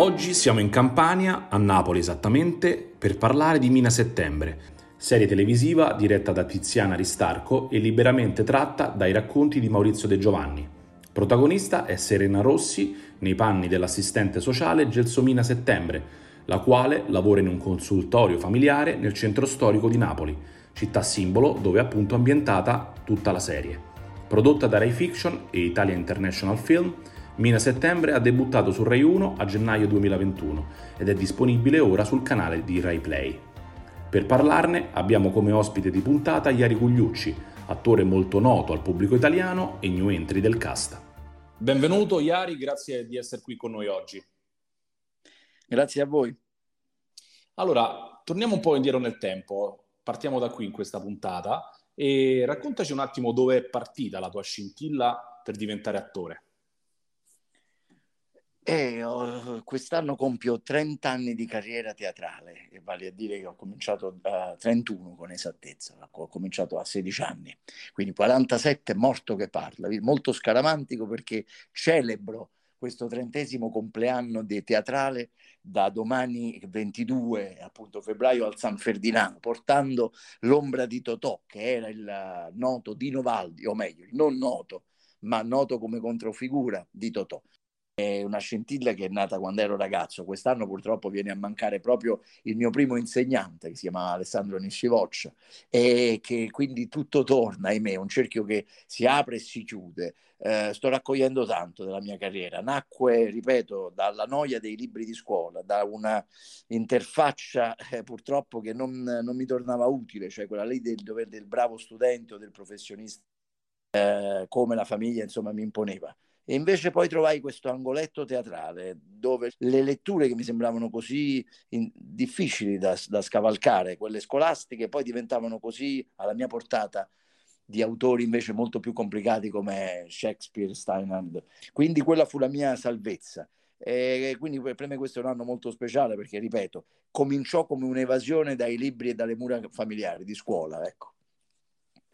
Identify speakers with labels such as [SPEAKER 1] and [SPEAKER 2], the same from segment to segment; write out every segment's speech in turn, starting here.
[SPEAKER 1] Oggi siamo in Campania, a Napoli esattamente, per parlare di Mina Settembre, serie televisiva diretta da Tiziana Ristarco e liberamente tratta dai racconti di Maurizio De Giovanni. Protagonista è Serena Rossi nei panni dell'assistente sociale Gelsomina Settembre, la quale lavora in un consultorio familiare nel centro storico di Napoli, città simbolo dove è appunto ambientata tutta la serie. Prodotta da Rai Fiction e Italia International Film, Mina Settembre ha debuttato su Rai 1 a gennaio 2021 ed è disponibile ora sul canale di Rai Play. Per parlarne abbiamo come ospite di puntata Iari Gugliucci, attore molto noto al pubblico italiano e new entry del cast. Benvenuto Iari, grazie di essere qui con noi oggi.
[SPEAKER 2] Grazie a voi.
[SPEAKER 1] Allora, torniamo un po' indietro nel tempo, partiamo da qui in questa puntata e raccontaci un attimo dove è partita la tua scintilla per diventare attore.
[SPEAKER 2] Eh, ho, quest'anno compio 30 anni di carriera teatrale, e vale a dire che ho cominciato a 31 con esattezza, ho cominciato a 16 anni, quindi 47 morto che parla, molto scaramantico perché celebro questo trentesimo compleanno di teatrale da domani 22 appunto febbraio al San Ferdinando, portando l'ombra di Totò, che era il noto Dino Valdi, o meglio, il non noto, ma noto come controfigura di Totò. È una scintilla che è nata quando ero ragazzo. Quest'anno purtroppo viene a mancare proprio il mio primo insegnante, che si chiama Alessandro Niscivoc, e che quindi tutto torna, ahimè, un cerchio che si apre e si chiude. Eh, sto raccogliendo tanto della mia carriera. Nacque, ripeto, dalla noia dei libri di scuola, da una interfaccia eh, purtroppo che non, non, mi tornava utile, cioè quella lì del, del bravo studente o del professionista, eh, come la famiglia insomma mi imponeva. E invece poi trovai questo angoletto teatrale dove le letture che mi sembravano così in, difficili da, da, scavalcare, quelle scolastiche, poi diventavano così alla mia portata di autori invece molto più complicati come Shakespeare, Steinhardt. Quindi quella fu la mia salvezza. E quindi per me questo è un anno molto speciale perché, ripeto, cominciò come un'evasione dai libri e dalle mura familiari di scuola, ecco.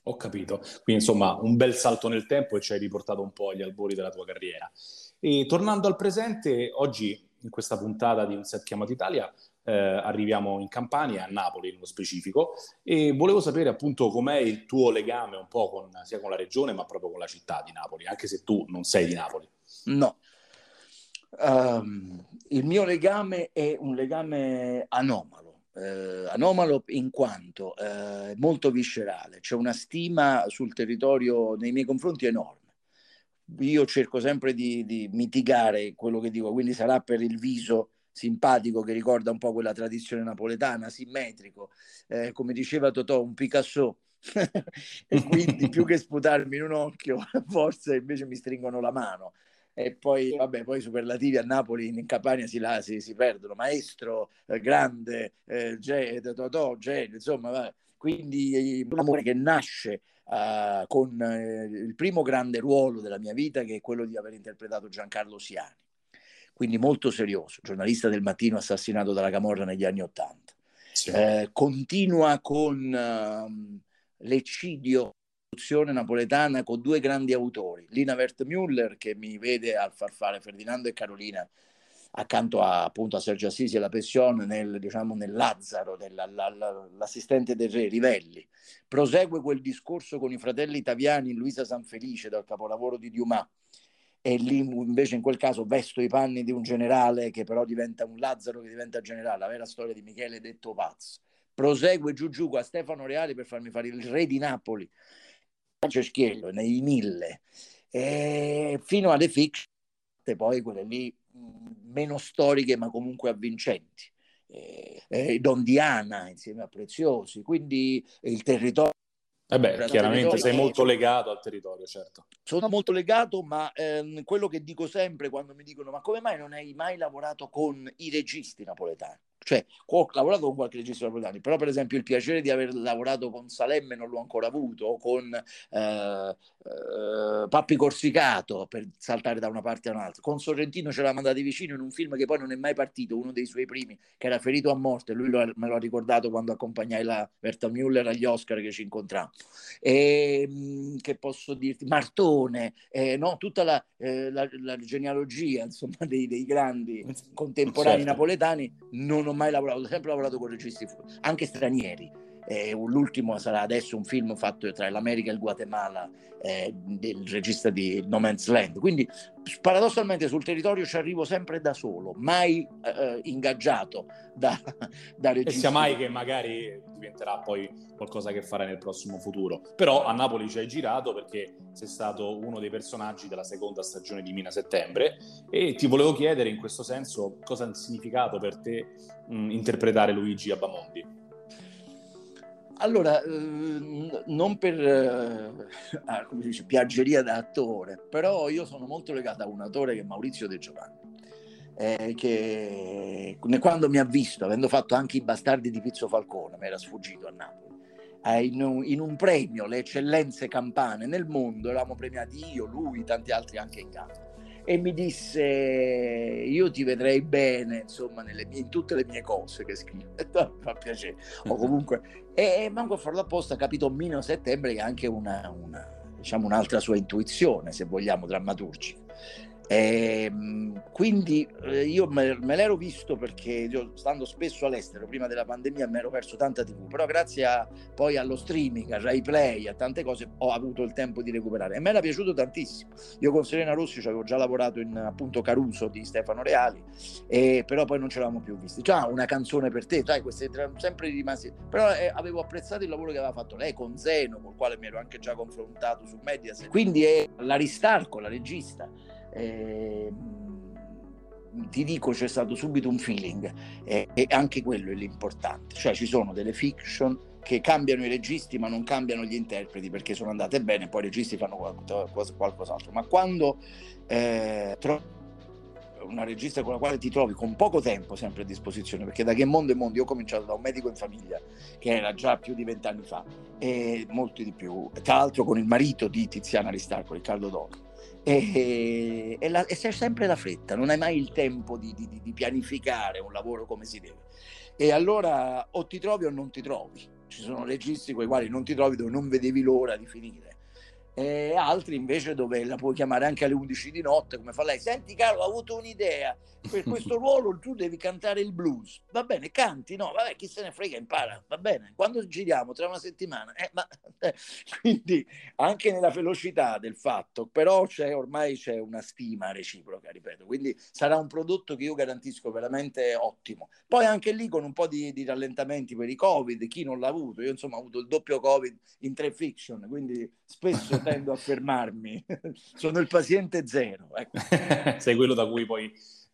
[SPEAKER 1] Ho capito. Quindi insomma un bel salto nel tempo e ci hai riportato un po' agli albori della tua carriera. E tornando al presente, oggi in questa puntata di Un set chiamato Italia eh, arriviamo in Campania, a Napoli nello specifico, e volevo sapere appunto com'è il tuo legame un po' con, sia con la regione ma proprio con la città di Napoli, anche se tu non sei di Napoli.
[SPEAKER 2] No. Um, il mio legame è un legame anomalo eh, anomalo in quanto eh, molto viscerale, c'è una stima sul territorio nei miei confronti enorme. Io cerco sempre di, di mitigare quello che dico, quindi sarà per il viso simpatico che ricorda un po' quella tradizione napoletana, simmetrico, eh, come diceva Totò, un Picasso. e quindi più che sputarmi in un occhio, forse invece mi stringono la mano e poi, vabbè, poi superlativi a Napoli, in Campania si, la, si, si perdono, maestro, eh, grande, eh, ge, totò, genio, insomma, va. quindi un amore che nasce uh, con eh, il primo grande ruolo della mia vita che è quello di aver interpretato Giancarlo Siani, quindi molto serioso, giornalista del mattino assassinato dalla Camorra negli anni Ottanta. Sì. Eh, continua con uh, l'eccidio napoletana con due grandi autori, Lina Wertmüller che mi vede al far Ferdinando e Carolina accanto a, appunto a Sergio Assisi e la Pensione nel, diciamo, nel Lazzaro, dell'assistente del re, Rivelli. Prosegue quel discorso con i fratelli italiani Luisa Sanfelice dal capolavoro di Dumas. E lì invece in quel caso vesto i panni di un generale che però diventa un Lazzaro che diventa generale, la vera storia di Michele detto Pazzo prosegue giù giù con Stefano Reali per farmi fare il re di Napoli, Ceschiello, nei mille, e fino alle fiction, poi quelle lì meno storiche ma comunque avvincenti. Eh, eh, Don Diana insieme a Preziosi, quindi il territorio
[SPEAKER 1] eh beh, chiaramente sei molto legato al territorio, certo.
[SPEAKER 2] Sono molto legato, ma ehm, quello che dico sempre quando mi dicono ma come mai non hai mai lavorato con i registi napoletani? Cioè, ho lavorato con qualche regista napoletano, però per esempio il piacere di aver lavorato con Salemme non l'ho ancora avuto, con eh, eh, Pappi Corsicato, per saltare da una parte all'altra. Con Sorrentino ce l'ha mandati vicino in un film che poi non è mai partito, uno dei suoi primi, che era Ferito a morte, lui lo, me l'ha ricordato quando accompagnai la Berta Müller agli Oscar che ci incontrammo. E, ehm, che posso dirti? Martone, eh, no? tutta la, eh, la, la, genealogia insomma, dei, dei grandi contemporanei certo. napoletani non ho mai lavorato, ho sempre lavorato con registi anche stranieri. Eh, l'ultimo sarà adesso un film fatto tra l'America e il Guatemala eh, del regista di No Man's Land. Quindi paradossalmente sul territorio ci arrivo sempre da solo, mai eh, ingaggiato da, da registi.
[SPEAKER 1] E sia mai che magari diventerà poi qualcosa che farai nel prossimo futuro. Però a Napoli ci hai girato perché sei stato uno dei personaggi della seconda stagione di Mina Settembre e ti volevo chiedere in questo senso cosa ha significato per te mh, interpretare Luigi Abamondi.
[SPEAKER 2] Allora, eh, non per eh, ah, come si dice, piaggeria da attore, però io sono molto legato a un attore che è Maurizio De Giovanni, eh, che quando mi ha visto, avendo fatto anche i bastardi di Pizzo Falcone, mi era sfuggito a Napoli, eh, in, un, in, un, premio, le eccellenze campane nel mondo, eravamo premiati io, lui, tanti altri anche in campo e mi disse io ti vedrei bene insomma mie, in tutte le mie cose che scrivo fa piacere. O comunque e, manco a farlo apposta capito Mino Settembre che è anche una, una, diciamo un'altra sua intuizione se vogliamo drammaturgica e, ehm, quindi eh, io me, me, l'ero visto perché io stando spesso all'estero prima della pandemia mi ero perso tanta tv però grazie a, poi allo streaming a Rai Play a tante cose ho avuto il tempo di recuperare. E me era piaciuto tantissimo. Io con Serena Rossi ci avevo già lavorato in appunto Caruso di Stefano Reali e, però poi non ce l'avevamo più visti. Già una canzone per te sai queste sempre rimasti però eh, avevo apprezzato il lavoro che aveva fatto lei con Zeno col quale mi ero anche già confrontato su Mediaset. Quindi è l'Aristarco la regista eh, ti dico c'è stato subito un feeling eh, e anche quello è l'importante, cioè ci sono delle fiction che cambiano i registi ma non cambiano gli interpreti perché sono andate bene, poi i registi fanno qualcosa, qualcos'altro, ma quando eh, trovi una regista con la quale ti trovi con poco tempo sempre a disposizione, perché da che mondo è mondo? Io ho cominciato da un medico in famiglia che era già più di vent'anni fa e molti di più, tra l'altro con il marito di Tiziana Aristarco, Riccardo Doni e, e, la, e, c'è sempre la fretta, non hai mai il tempo di, di, di, pianificare un lavoro come si deve. E allora o ti trovi o non ti trovi. Ci sono registi con i quali non ti trovi dove non vedevi l'ora di finire. E altri invece dove la puoi chiamare anche alle 11 di notte, come fa lei. Senti caro, ho avuto un'idea, per questo ruolo tu devi cantare il blues. Va bene, canti, no, vabbè, chi se ne frega, impara, va bene. Quando giriamo tra una settimana, eh, ma, eh, quindi anche nella velocità del fatto, però c'è, ormai c'è una stima reciproca, ripeto, quindi sarà un prodotto che io garantisco veramente ottimo. Poi anche lì con un po' di, di rallentamenti per i Covid, chi non l'ha avuto, io insomma ho avuto il doppio Covid in tre fiction, quindi spesso tendo a fermarmi, sono il paziente zero. Ecco.
[SPEAKER 1] Sei quello da cui poi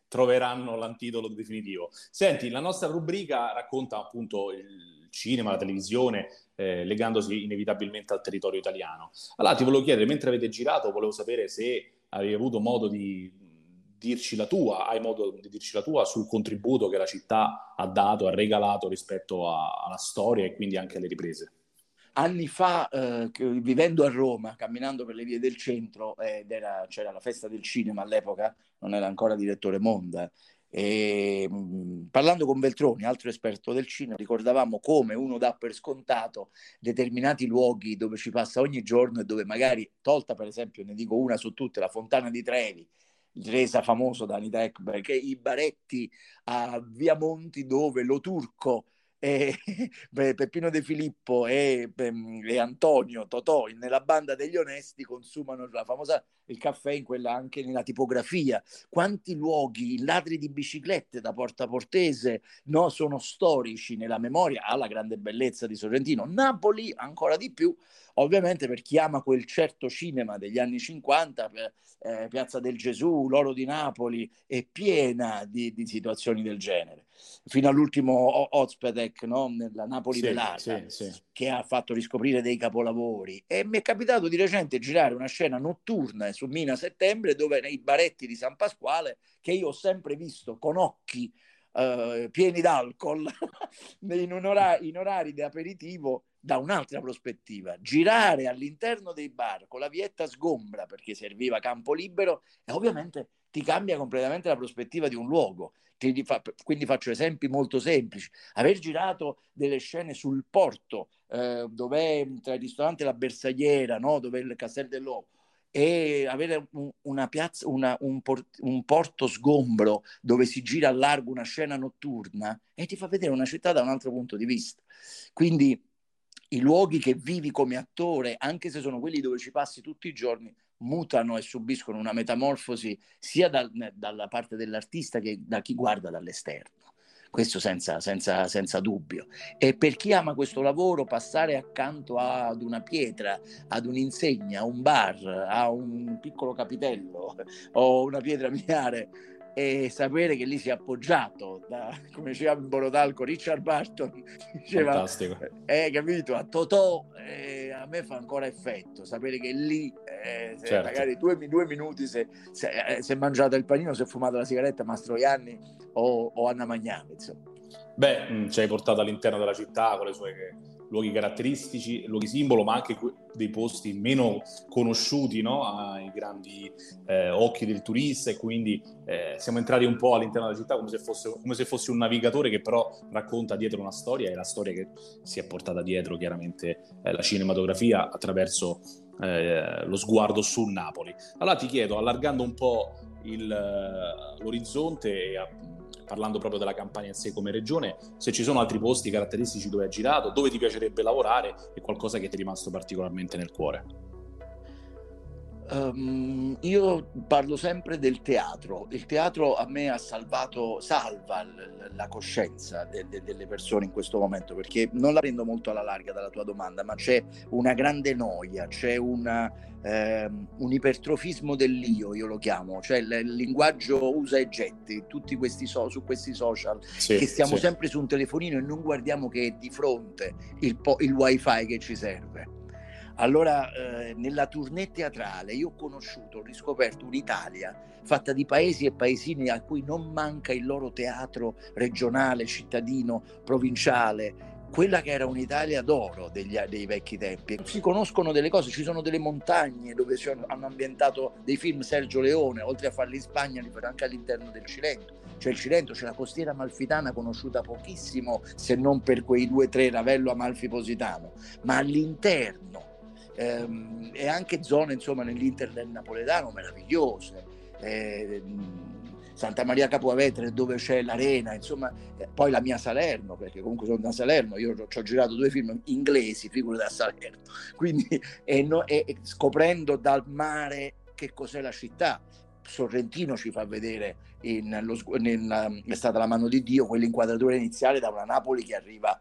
[SPEAKER 1] troveranno l'antidoto definitivo. Senti, la nostra rubrica racconta appunto il cinema, la televisione, eh, legandosi inevitabilmente al territorio italiano. Allora ti volevo chiedere, mentre avete girato, volevo sapere se avevi avuto modo di dirci la tua, hai modo di dirci la tua sul contributo che la città ha dato, ha regalato rispetto a, alla storia e quindi anche alle riprese
[SPEAKER 2] anni fa, eh, vivendo a Roma, camminando per le vie del centro, ed era, c'era la festa del cinema all'epoca, non era ancora direttore Monda, e mh, mm, parlando con Veltroni, altro esperto del cinema, ricordavamo come uno dà per scontato determinati luoghi dove ci passa ogni giorno e dove magari, tolta per esempio, ne dico una su tutte, la Fontana di Trevi, resa famoso da Anita Ekberg, i baretti a Via Monti dove lo turco e Peppino De Filippo e, ehm, e, Antonio Totò nella banda degli onesti consumano la famosa il caffè in quella anche nella tipografia quanti luoghi i ladri di biciclette da Porta Portese no, sono storici nella memoria alla grande bellezza di Sorrentino Napoli ancora di più ovviamente per chi ama quel certo cinema degli anni 50 eh, Piazza del Gesù l'Oro di Napoli è piena di, di situazioni del genere fino all'ultimo Ozpedek, no? nella Napoli sì, Velata, sì, sì. che ha fatto riscoprire dei capolavori. E mi è capitato di recente girare una scena notturna su Mina Settembre, dove nei baretti di San Pasquale, che io ho sempre visto con occhi eh, pieni d'alcol, in, ora- in orari di aperitivo, da un'altra prospettiva, girare all'interno dei bar con la vietta sgombra perché serviva campo libero e ovviamente ti cambia completamente la prospettiva di un luogo. quindi faccio esempi molto semplici. Aver girato delle scene sul porto, eh, dove tra il ristorante la bersagliera, no? dove è il Castel dell'Uovo, e avere un, una piazza, una, un, port, un, porto sgombro dove si gira a largo una scena notturna e ti fa vedere una città da un altro punto di vista. Quindi i luoghi che vivi come attore, anche se sono quelli dove ci passi tutti i giorni, mutano e subiscono una metamorfosi sia dal, dalla parte dell'artista che da chi guarda dall'esterno. Questo senza, senza, senza dubbio. E per chi ama questo lavoro, passare accanto ad una pietra, ad un'insegna, a un bar, a un piccolo capitello o una pietra miliare, e sapere che lì si è appoggiato da, come diceva in Borodalco, Richard Barton diceva,
[SPEAKER 1] Fantastico.
[SPEAKER 2] Eh, capito, a Totò eh, a me fa ancora effetto sapere che lì eh, certo. magari due, due minuti se, se, eh, se, è mangiato il panino, se fumato la sigaretta Mastroianni o, o Anna Magnani insomma.
[SPEAKER 1] Beh, mh, ci hai portato all'interno della città con le sue luoghi caratteristici, luoghi simbolo, ma anche dei posti meno conosciuti no? ai grandi eh, occhi del turista e quindi eh, siamo entrati un po' all'interno della città come se, fosse, come se fosse un navigatore che però racconta dietro una storia e la storia che si è portata dietro chiaramente eh, la cinematografia attraverso eh, lo sguardo su Napoli. Allora ti chiedo, allargando un po' il, l'orizzonte e parlando proprio della campagna in sé come regione, se ci sono altri posti caratteristici dove hai girato, dove ti piacerebbe lavorare e qualcosa che ti è rimasto particolarmente nel cuore.
[SPEAKER 2] Um, io parlo sempre del teatro. Il teatro a me ha salvato, salva l- la coscienza de- de- delle persone in questo momento perché non la prendo molto alla larga dalla tua domanda, ma c'è una grande noia, c'è una, ehm, un ipertrofismo dell'io, io lo chiamo, cioè il, il linguaggio usa e getti, tutti questi so- su questi social, sì, che stiamo sì. sempre su un telefonino e non guardiamo che è di fronte il, po- il wifi che ci serve. Allora, eh, nella tournée teatrale io ho conosciuto, ho riscoperto un'Italia fatta di paesi e paesini a cui non manca il loro teatro regionale, cittadino, provinciale, quella che era un'Italia d'oro degli, dei vecchi tempi. Si conoscono delle cose, ci sono delle montagne dove hanno ambientato dei film Sergio Leone, oltre a farli in Spagna, li fanno anche all'interno del Cilento. C'è il Cilento, c'è la costiera amalfitana conosciuta pochissimo, se non per quei due o tre Ravello Amalfi Positano, ma all'interno ehm, e anche zone insomma nell'Inter napoletano meravigliose. Eh, Santa Maria Capovetere dove c'è l'arena, insomma, eh, poi la mia Salerno, perché comunque sono da Salerno, io ci ho girato due film inglesi, figure da Salerno, quindi e, no, scoprendo dal mare che cos'è la città. Sorrentino ci fa vedere in, lo, in, è stata la mano di Dio quell'inquadratura iniziale da una Napoli che arriva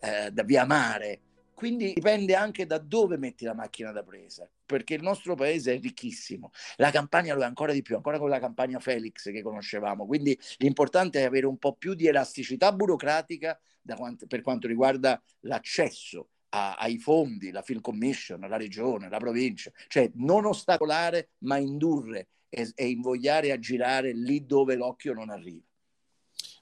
[SPEAKER 2] eh, da via mare quindi dipende anche da dove metti la macchina da presa, perché il nostro paese è ricchissimo. La campagna lo è ancora di più, ancora con la campagna Felix che conoscevamo. Quindi l'importante è avere un po' più di elasticità burocratica quanto, per quanto riguarda l'accesso a, ai fondi, la Film Commission, la regione, la provincia, cioè non ostacolare ma indurre e, e invogliare a girare lì dove l'occhio non arriva.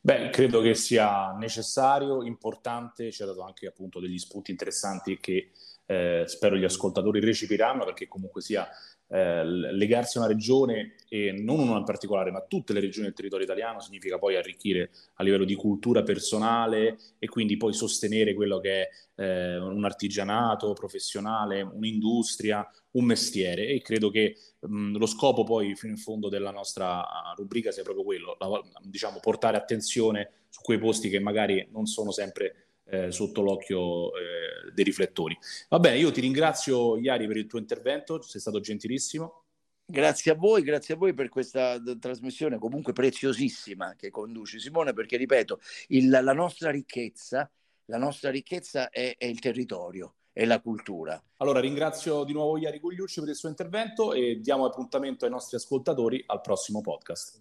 [SPEAKER 1] Beh, credo che sia necessario, importante, ci ha dato anche appunto degli spunti interessanti che eh, spero gli ascoltatori recepiranno perché comunque sia eh, legarsi a una regione e non una in particolare, ma tutte le regioni del territorio italiano significa poi arricchire a livello di cultura personale e quindi poi sostenere quello che è eh, un artigianato professionale, un'industria, un mestiere. E credo che mh, lo scopo poi fino in fondo della nostra rubrica sia proprio quello, la, diciamo portare attenzione su quei posti che magari non sono sempre eh, sotto l'occhio eh, dei riflettori. Va bene, io ti ringrazio Iari per il tuo intervento, sei stato gentilissimo.
[SPEAKER 2] Grazie a voi, grazie a voi per questa d- trasmissione comunque preziosissima che conduci Simone, perché ripeto, il, la nostra ricchezza, la nostra ricchezza è, è, il territorio, è la cultura.
[SPEAKER 1] Allora ringrazio di nuovo Iari Gugliucci per il suo intervento e diamo appuntamento ai nostri ascoltatori al prossimo podcast.